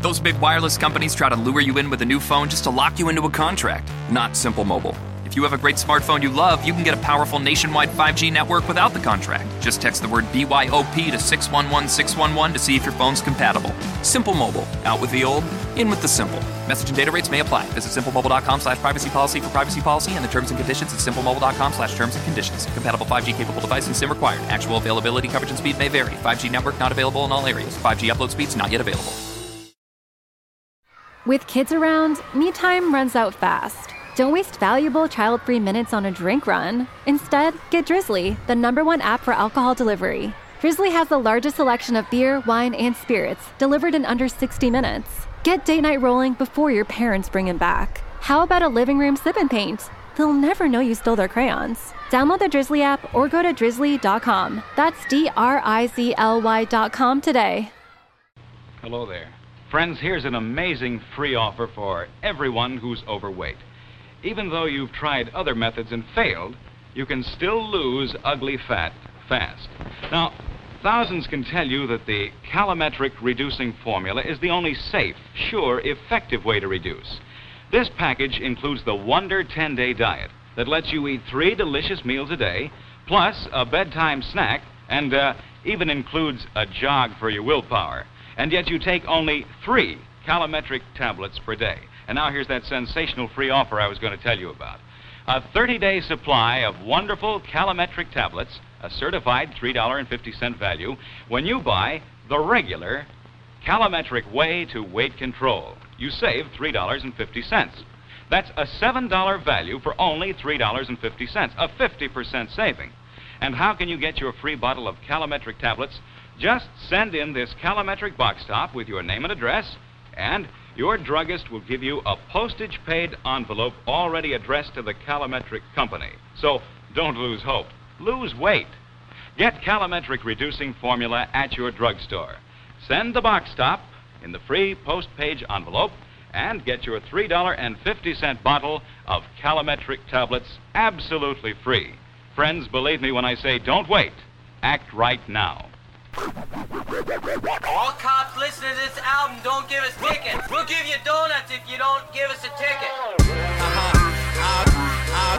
Those big wireless companies try to lure you in with a new phone just to lock you into a contract. Not Simple Mobile. If you have a great smartphone you love, you can get a powerful nationwide 5G network without the contract. Just text the word BYOP to 611611 to see if your phone's compatible. Simple Mobile. Out with the old, in with the simple. Message and data rates may apply. Visit simplemobile.com slash privacy policy for privacy policy and the terms and conditions at simplemobile.com slash terms and conditions. Compatible 5G capable device and SIM required. Actual availability, coverage, and speed may vary. 5G network not available in all areas. 5G upload speeds not yet available. With kids around, me time runs out fast. Don't waste valuable child free minutes on a drink run. Instead, get Drizly, the number one app for alcohol delivery. Drizly has the largest selection of beer, wine, and spirits delivered in under 60 minutes. Get date night rolling before your parents bring it back. How about a living room sip and paint? They'll never know you stole their crayons. Download the Drizly app or go to drizly.com. That's D R I Z L Y.com today. Hello there. Friends, here's an amazing free offer for everyone who's overweight. Even though you've tried other methods and failed, you can still lose ugly fat fast. Now, thousands can tell you that the calometric reducing formula is the only safe, sure, effective way to reduce. This package includes the Wonder 10 Day Diet that lets you eat three delicious meals a day, plus a bedtime snack, and uh, even includes a jog for your willpower. And yet you take only three calometric tablets per day. And now here's that sensational free offer I was going to tell you about. A 30 day supply of wonderful calometric tablets, a certified $3.50 value, when you buy the regular calometric way to weight control. You save $3.50. That's a $7 value for only $3.50, a 50% saving. And how can you get your free bottle of calometric tablets? Just send in this calometric box top with your name and address, and your druggist will give you a postage paid envelope already addressed to the Calometric Company. So don't lose hope. Lose weight. Get Calometric reducing formula at your drugstore. Send the box top in the free post page envelope and get your $3.50 bottle of Calometric tablets absolutely free. Friends, believe me when I say don't wait. Act right now. All cops listening to this album don't give us tickets. We'll give you donuts if you don't give us a ticket. I, I,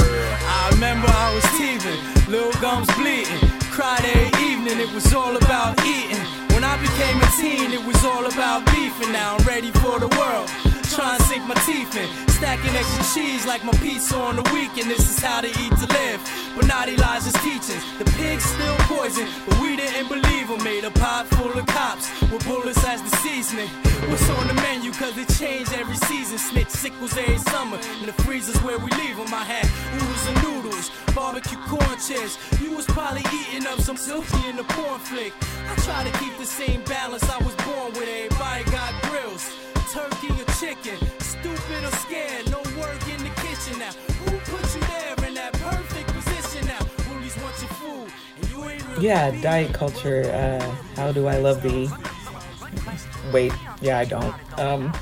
I remember I was teething, little gums bleeding. Every evening, it was all about eating. When I became a teen, it was all about beefing. Now I'm ready for the world. Try and sink my teeth in. Stacking extra cheese like my pizza on the weekend. This is how to eat to live. But not Elijah's teachings. The pigs still poison, but we didn't believe him. Made a pot full of cops with bullets as the seasoning. What's on the menu? Cause it changed every season. Snitch sickles every summer. And the freezer's where we leave them. I had oodles and noodles, barbecue corn chips. You was probably eating up some silky in the corn flick. I try to keep the same balance I was born with. Everybody got grills turkey or chicken. Stupid or scared, no work in the kitchen now. Who put you there in that perfect position now? Bullies want your food, and you ain't real Yeah, diet culture. Uh, how do I love thee? Wait, yeah, I don't. Um,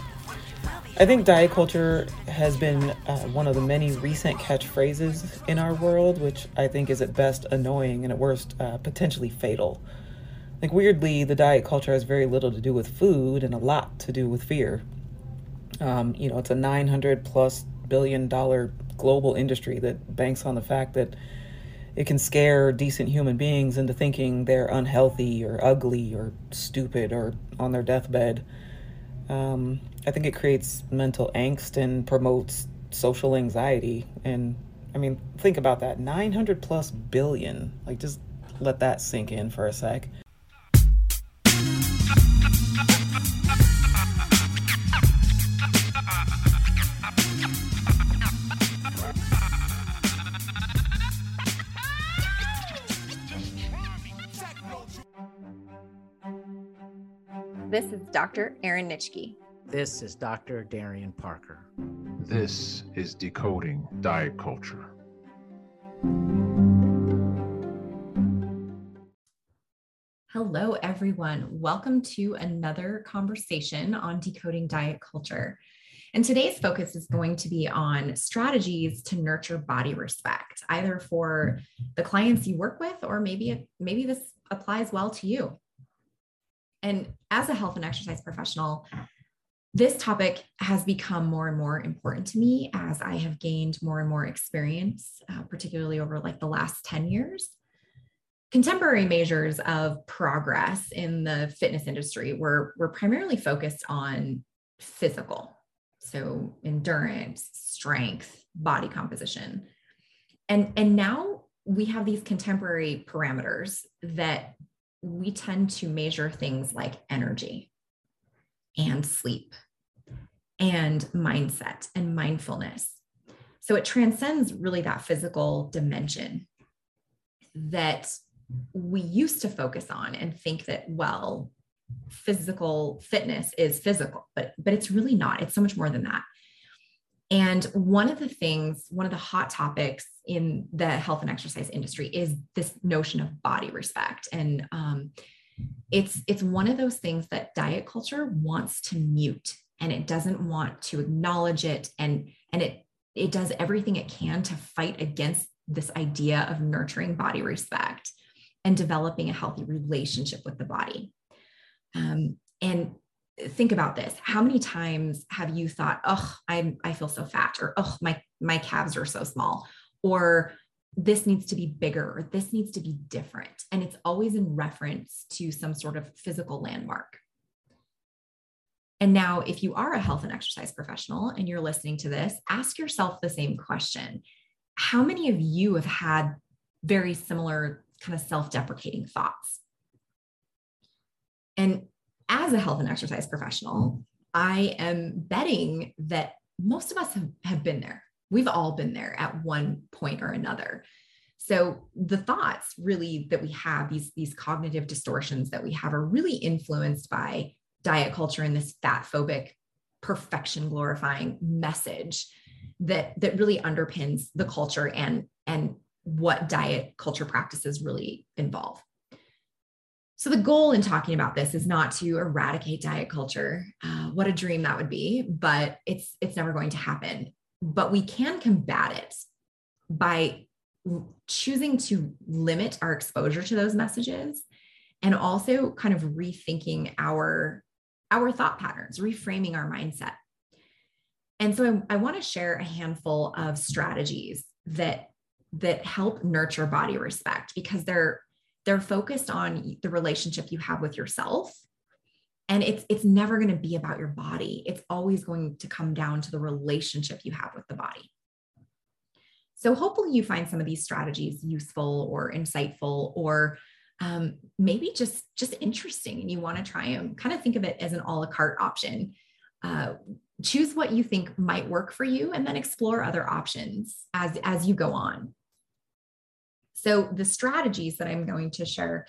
I think diet culture has been uh, one of the many recent catchphrases in our world, which I think is at best annoying and at worst uh, potentially fatal. Like, weirdly, the diet culture has very little to do with food and a lot to do with fear. Um, you know, it's a 900 plus billion dollar global industry that banks on the fact that it can scare decent human beings into thinking they're unhealthy or ugly or stupid or on their deathbed. Um, I think it creates mental angst and promotes social anxiety. And I mean, think about that 900 plus billion. Like, just let that sink in for a sec. This is Dr. Erin Nitschke. This is Dr. Darian Parker. This is Decoding Diet Culture. Hello, everyone. Welcome to another conversation on decoding diet culture. And today's focus is going to be on strategies to nurture body respect, either for the clients you work with, or maybe maybe this applies well to you. And as a health and exercise professional, this topic has become more and more important to me as I have gained more and more experience, uh, particularly over like the last 10 years. Contemporary measures of progress in the fitness industry were, were primarily focused on physical, so endurance, strength, body composition. And, and now we have these contemporary parameters that we tend to measure things like energy and sleep and mindset and mindfulness. So it transcends really that physical dimension that we used to focus on and think that, well, physical fitness is physical, but but it's really not. It's so much more than that. And one of the things, one of the hot topics in the health and exercise industry is this notion of body respect. And um, it's it's one of those things that diet culture wants to mute and it doesn't want to acknowledge it and and it it does everything it can to fight against this idea of nurturing body respect and developing a healthy relationship with the body um, and think about this. How many times have you thought oh i i feel so fat or oh my my calves are so small or this needs to be bigger or this needs to be different and it's always in reference to some sort of physical landmark. And now if you are a health and exercise professional and you're listening to this ask yourself the same question. How many of you have had very similar kind of self-deprecating thoughts? And as a health and exercise professional, I am betting that most of us have, have been there. We've all been there at one point or another. So the thoughts really that we have, these, these cognitive distortions that we have are really influenced by diet culture and this fat phobic, perfection glorifying message that, that really underpins the culture and, and what diet culture practices really involve. So, the goal in talking about this is not to eradicate diet culture. Uh, what a dream that would be, but it's, it's never going to happen. But we can combat it by choosing to limit our exposure to those messages and also kind of rethinking our, our thought patterns, reframing our mindset. And so I, I want to share a handful of strategies that that help nurture body respect because they're they're focused on the relationship you have with yourself. And it's it's never going to be about your body. It's always going to come down to the relationship you have with the body. So hopefully you find some of these strategies useful or insightful or um, maybe just just interesting and you want to try them kind of think of it as an a la carte option. Uh, choose what you think might work for you and then explore other options as as you go on so the strategies that I'm going to share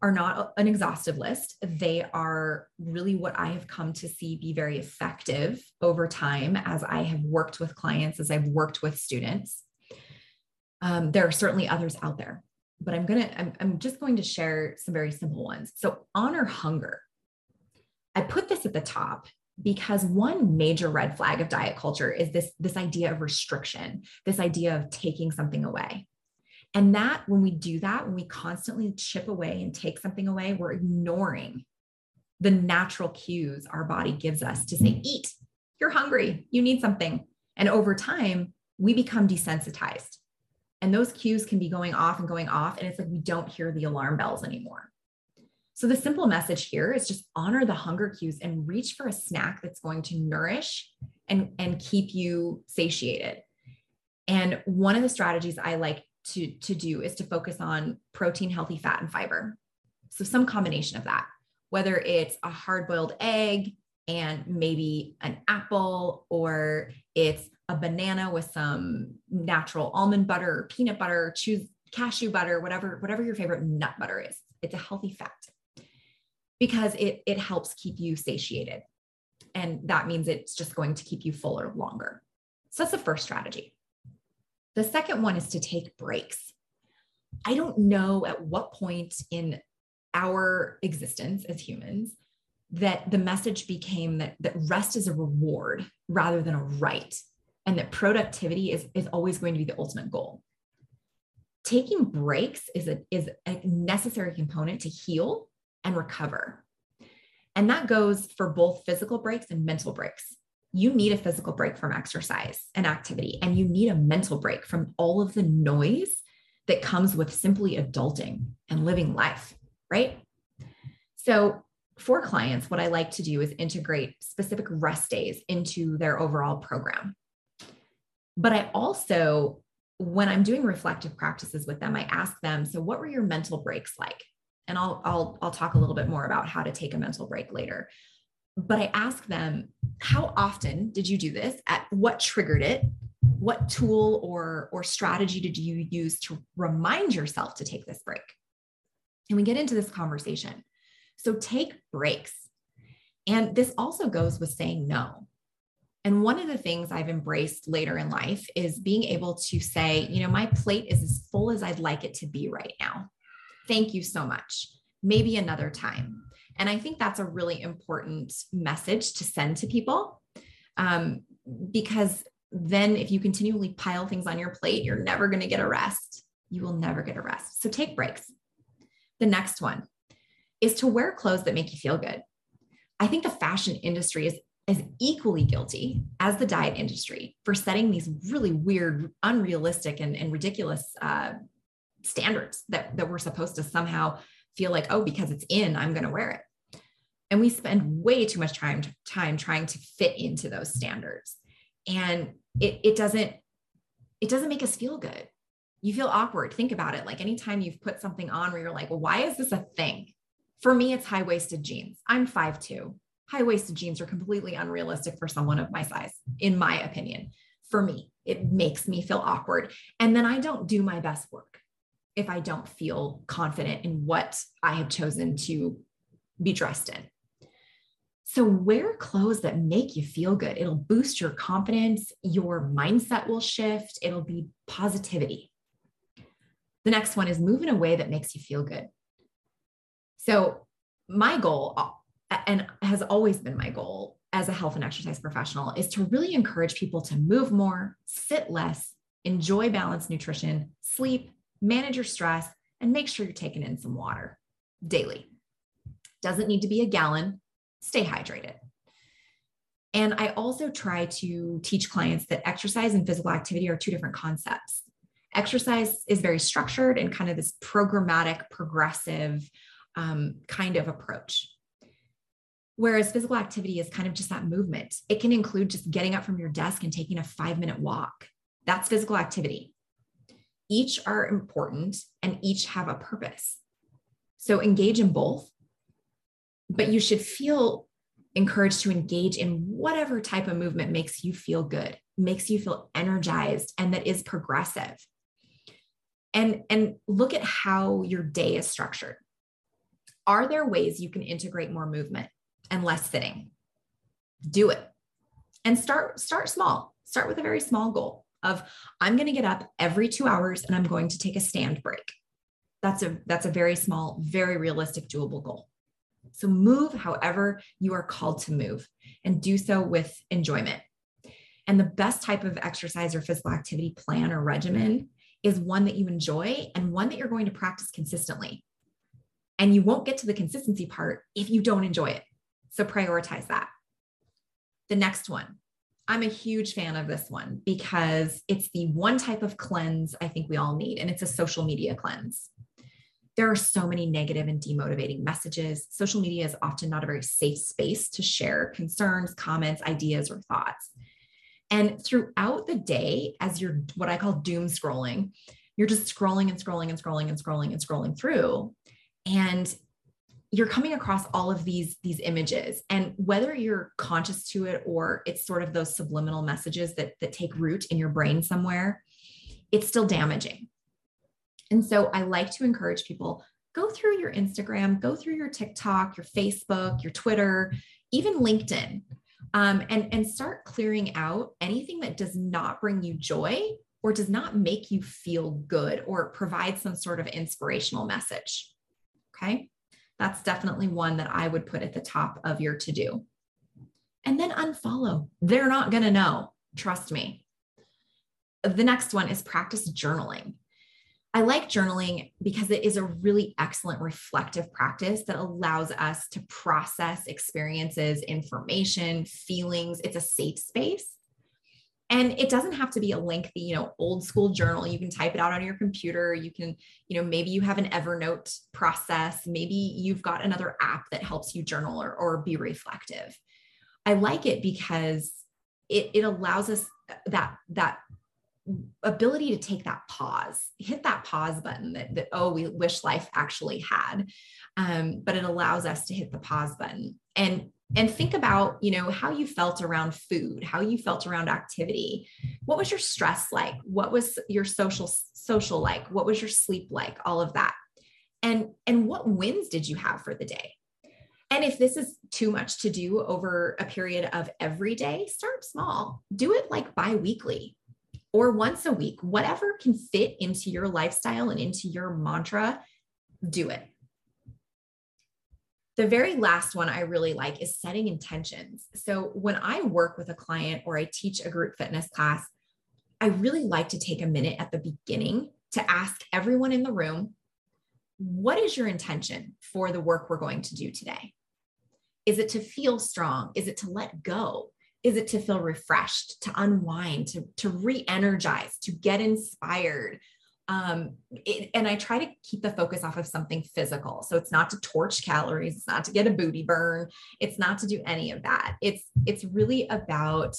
are not an exhaustive list. They are really what I have come to see be very effective over time as I have worked with clients, as I've worked with students. Um, there are certainly others out there, but I'm gonna, I'm, I'm just going to share some very simple ones. So honor hunger. I put this at the top because one major red flag of diet culture is this, this idea of restriction, this idea of taking something away. And that, when we do that, when we constantly chip away and take something away, we're ignoring the natural cues our body gives us to say, eat, you're hungry, you need something. And over time, we become desensitized. And those cues can be going off and going off. And it's like we don't hear the alarm bells anymore. So, the simple message here is just honor the hunger cues and reach for a snack that's going to nourish and, and keep you satiated. And one of the strategies I like to, to do is to focus on protein, healthy fat, and fiber. So, some combination of that, whether it's a hard boiled egg and maybe an apple, or it's a banana with some natural almond butter or peanut butter, choose cashew butter, whatever, whatever your favorite nut butter is. It's a healthy fat because it, it helps keep you satiated. And that means it's just going to keep you fuller longer. So that's the first strategy. The second one is to take breaks. I don't know at what point in our existence as humans that the message became that, that rest is a reward rather than a right, and that productivity is, is always going to be the ultimate goal. Taking breaks is a, is a necessary component to heal and recover. And that goes for both physical breaks and mental breaks. You need a physical break from exercise and activity, and you need a mental break from all of the noise that comes with simply adulting and living life, right? So, for clients, what I like to do is integrate specific rest days into their overall program. But I also, when I'm doing reflective practices with them, I ask them, so what were your mental breaks like? And I'll I'll I'll talk a little bit more about how to take a mental break later. But I ask them, how often did you do this? At what triggered it? What tool or or strategy did you use to remind yourself to take this break? And we get into this conversation. So take breaks. And this also goes with saying no. And one of the things I've embraced later in life is being able to say, you know, my plate is as full as I'd like it to be right now. Thank you so much. Maybe another time. And I think that's a really important message to send to people um, because then if you continually pile things on your plate, you're never going to get a rest. You will never get a rest. So take breaks. The next one is to wear clothes that make you feel good. I think the fashion industry is is equally guilty as the diet industry for setting these really weird, unrealistic, and, and ridiculous uh, standards that, that we're supposed to somehow feel like, oh, because it's in, I'm going to wear it. And we spend way too much time, time trying to fit into those standards. And it, it doesn't, it doesn't make us feel good. You feel awkward. Think about it. Like anytime you've put something on where you're like, well, why is this a thing? For me, it's high waisted jeans. I'm 5'2 high waisted jeans are completely unrealistic for someone of my size, in my opinion. For me, it makes me feel awkward. And then I don't do my best work if I don't feel confident in what I have chosen to be dressed in. So, wear clothes that make you feel good. It'll boost your confidence, your mindset will shift, it'll be positivity. The next one is move in a way that makes you feel good. So, my goal uh, and has always been my goal as a health and exercise professional is to really encourage people to move more, sit less, enjoy balanced nutrition, sleep, manage your stress, and make sure you're taking in some water daily. Doesn't need to be a gallon, stay hydrated. And I also try to teach clients that exercise and physical activity are two different concepts. Exercise is very structured and kind of this programmatic, progressive um, kind of approach. Whereas physical activity is kind of just that movement. It can include just getting up from your desk and taking a five minute walk. That's physical activity. Each are important and each have a purpose. So engage in both, but you should feel encouraged to engage in whatever type of movement makes you feel good, makes you feel energized, and that is progressive. And, and look at how your day is structured. Are there ways you can integrate more movement? and less sitting. Do it. And start start small. Start with a very small goal of I'm going to get up every 2 hours and I'm going to take a stand break. That's a that's a very small, very realistic doable goal. So move however you are called to move and do so with enjoyment. And the best type of exercise or physical activity plan or regimen is one that you enjoy and one that you're going to practice consistently. And you won't get to the consistency part if you don't enjoy it. So prioritize that. The next one. I'm a huge fan of this one because it's the one type of cleanse I think we all need, and it's a social media cleanse. There are so many negative and demotivating messages. Social media is often not a very safe space to share concerns, comments, ideas, or thoughts. And throughout the day, as you're what I call doom scrolling, you're just scrolling and scrolling and scrolling and scrolling and scrolling through. And you're coming across all of these these images and whether you're conscious to it or it's sort of those subliminal messages that that take root in your brain somewhere it's still damaging and so i like to encourage people go through your instagram go through your tiktok your facebook your twitter even linkedin um, and and start clearing out anything that does not bring you joy or does not make you feel good or provide some sort of inspirational message okay that's definitely one that I would put at the top of your to do. And then unfollow. They're not going to know. Trust me. The next one is practice journaling. I like journaling because it is a really excellent reflective practice that allows us to process experiences, information, feelings. It's a safe space. And it doesn't have to be a lengthy, you know, old school journal. You can type it out on your computer. You can, you know, maybe you have an Evernote process. Maybe you've got another app that helps you journal or, or be reflective. I like it because it, it allows us that that ability to take that pause, hit that pause button that, that oh, we wish life actually had. Um, but it allows us to hit the pause button. And and think about you know how you felt around food how you felt around activity. What was your stress like? What was your social social like? What was your sleep like? All of that. And and what wins did you have for the day? And if this is too much to do over a period of every day start small. Do it like bi-weekly or once a week, whatever can fit into your lifestyle and into your mantra, do it. The very last one I really like is setting intentions. So when I work with a client or I teach a group fitness class, I really like to take a minute at the beginning to ask everyone in the room, what is your intention for the work we're going to do today? Is it to feel strong? Is it to let go? Is it to feel refreshed, to unwind, to, to re energize, to get inspired? Um, it, and I try to keep the focus off of something physical. So it's not to torch calories, it's not to get a booty burn, it's not to do any of that. It's it's really about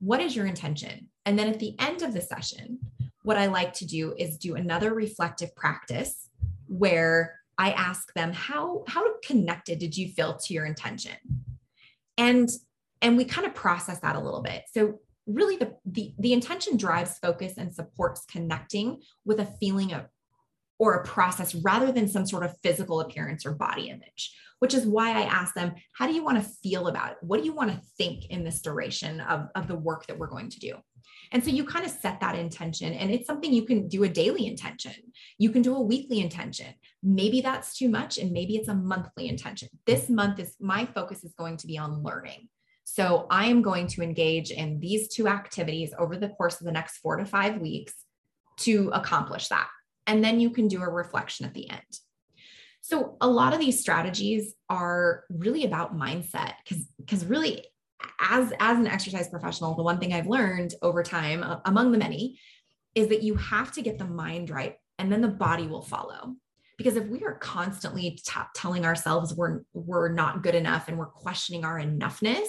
what is your intention? And then at the end of the session, what I like to do is do another reflective practice where I ask them how how connected did you feel to your intention? And and we kind of process that a little bit. So really the, the the intention drives focus and supports connecting with a feeling of or a process rather than some sort of physical appearance or body image which is why i ask them how do you want to feel about it? What do you want to think in this duration of, of the work that we're going to do? And so you kind of set that intention and it's something you can do a daily intention. You can do a weekly intention. Maybe that's too much and maybe it's a monthly intention. This month is my focus is going to be on learning so I am going to engage in these two activities over the course of the next four to five weeks to accomplish that. And then you can do a reflection at the end. So a lot of these strategies are really about mindset because because really as as an exercise professional the one thing I've learned over time uh, among the many is that you have to get the mind right and then the body will follow because if we are constantly t- telling ourselves we're we're not good enough and we're questioning our enoughness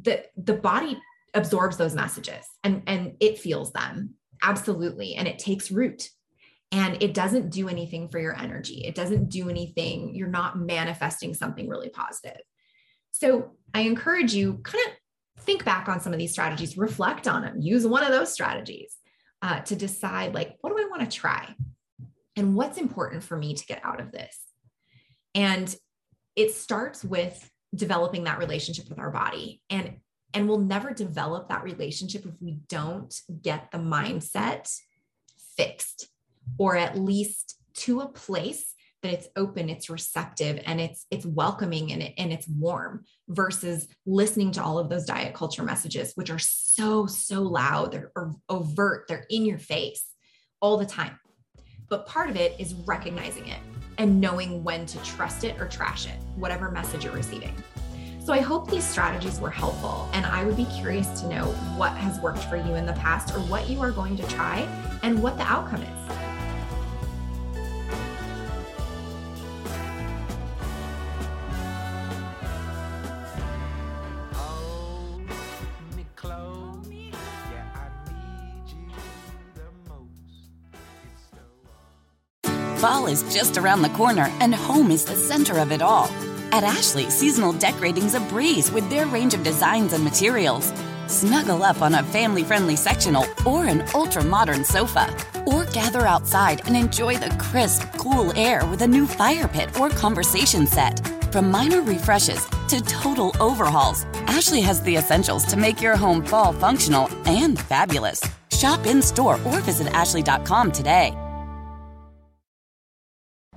the the body absorbs those messages and and it feels them. Absolutely. And it takes root and it doesn't do anything for your energy. It doesn't do anything. You're not manifesting something really positive. So i encourage you kind of think back on some of these strategies reflect on them use one of those strategies uh, to decide like what do i want to try? And what's important for me to get out of this? And it starts with developing that relationship with our body. And and we'll never develop that relationship if we don't get the mindset fixed or at least to a place that it's open it's receptive and it's it's welcoming and, it, and it's warm versus listening to all of those diet culture messages which are so so loud. They're overt. They're in your face all the time. But part of it is recognizing it and knowing when to trust it or trash it, whatever message you're receiving. So I hope these strategies were helpful, and I would be curious to know what has worked for you in the past or what you are going to try and what the outcome is. Fall is just around the corner, and home is the center of it all. At Ashley, seasonal decorating's a breeze with their range of designs and materials. Snuggle up on a family friendly sectional or an ultra modern sofa. Or gather outside and enjoy the crisp, cool air with a new fire pit or conversation set. From minor refreshes to total overhauls, Ashley has the essentials to make your home fall functional and fabulous. Shop in store or visit Ashley.com today.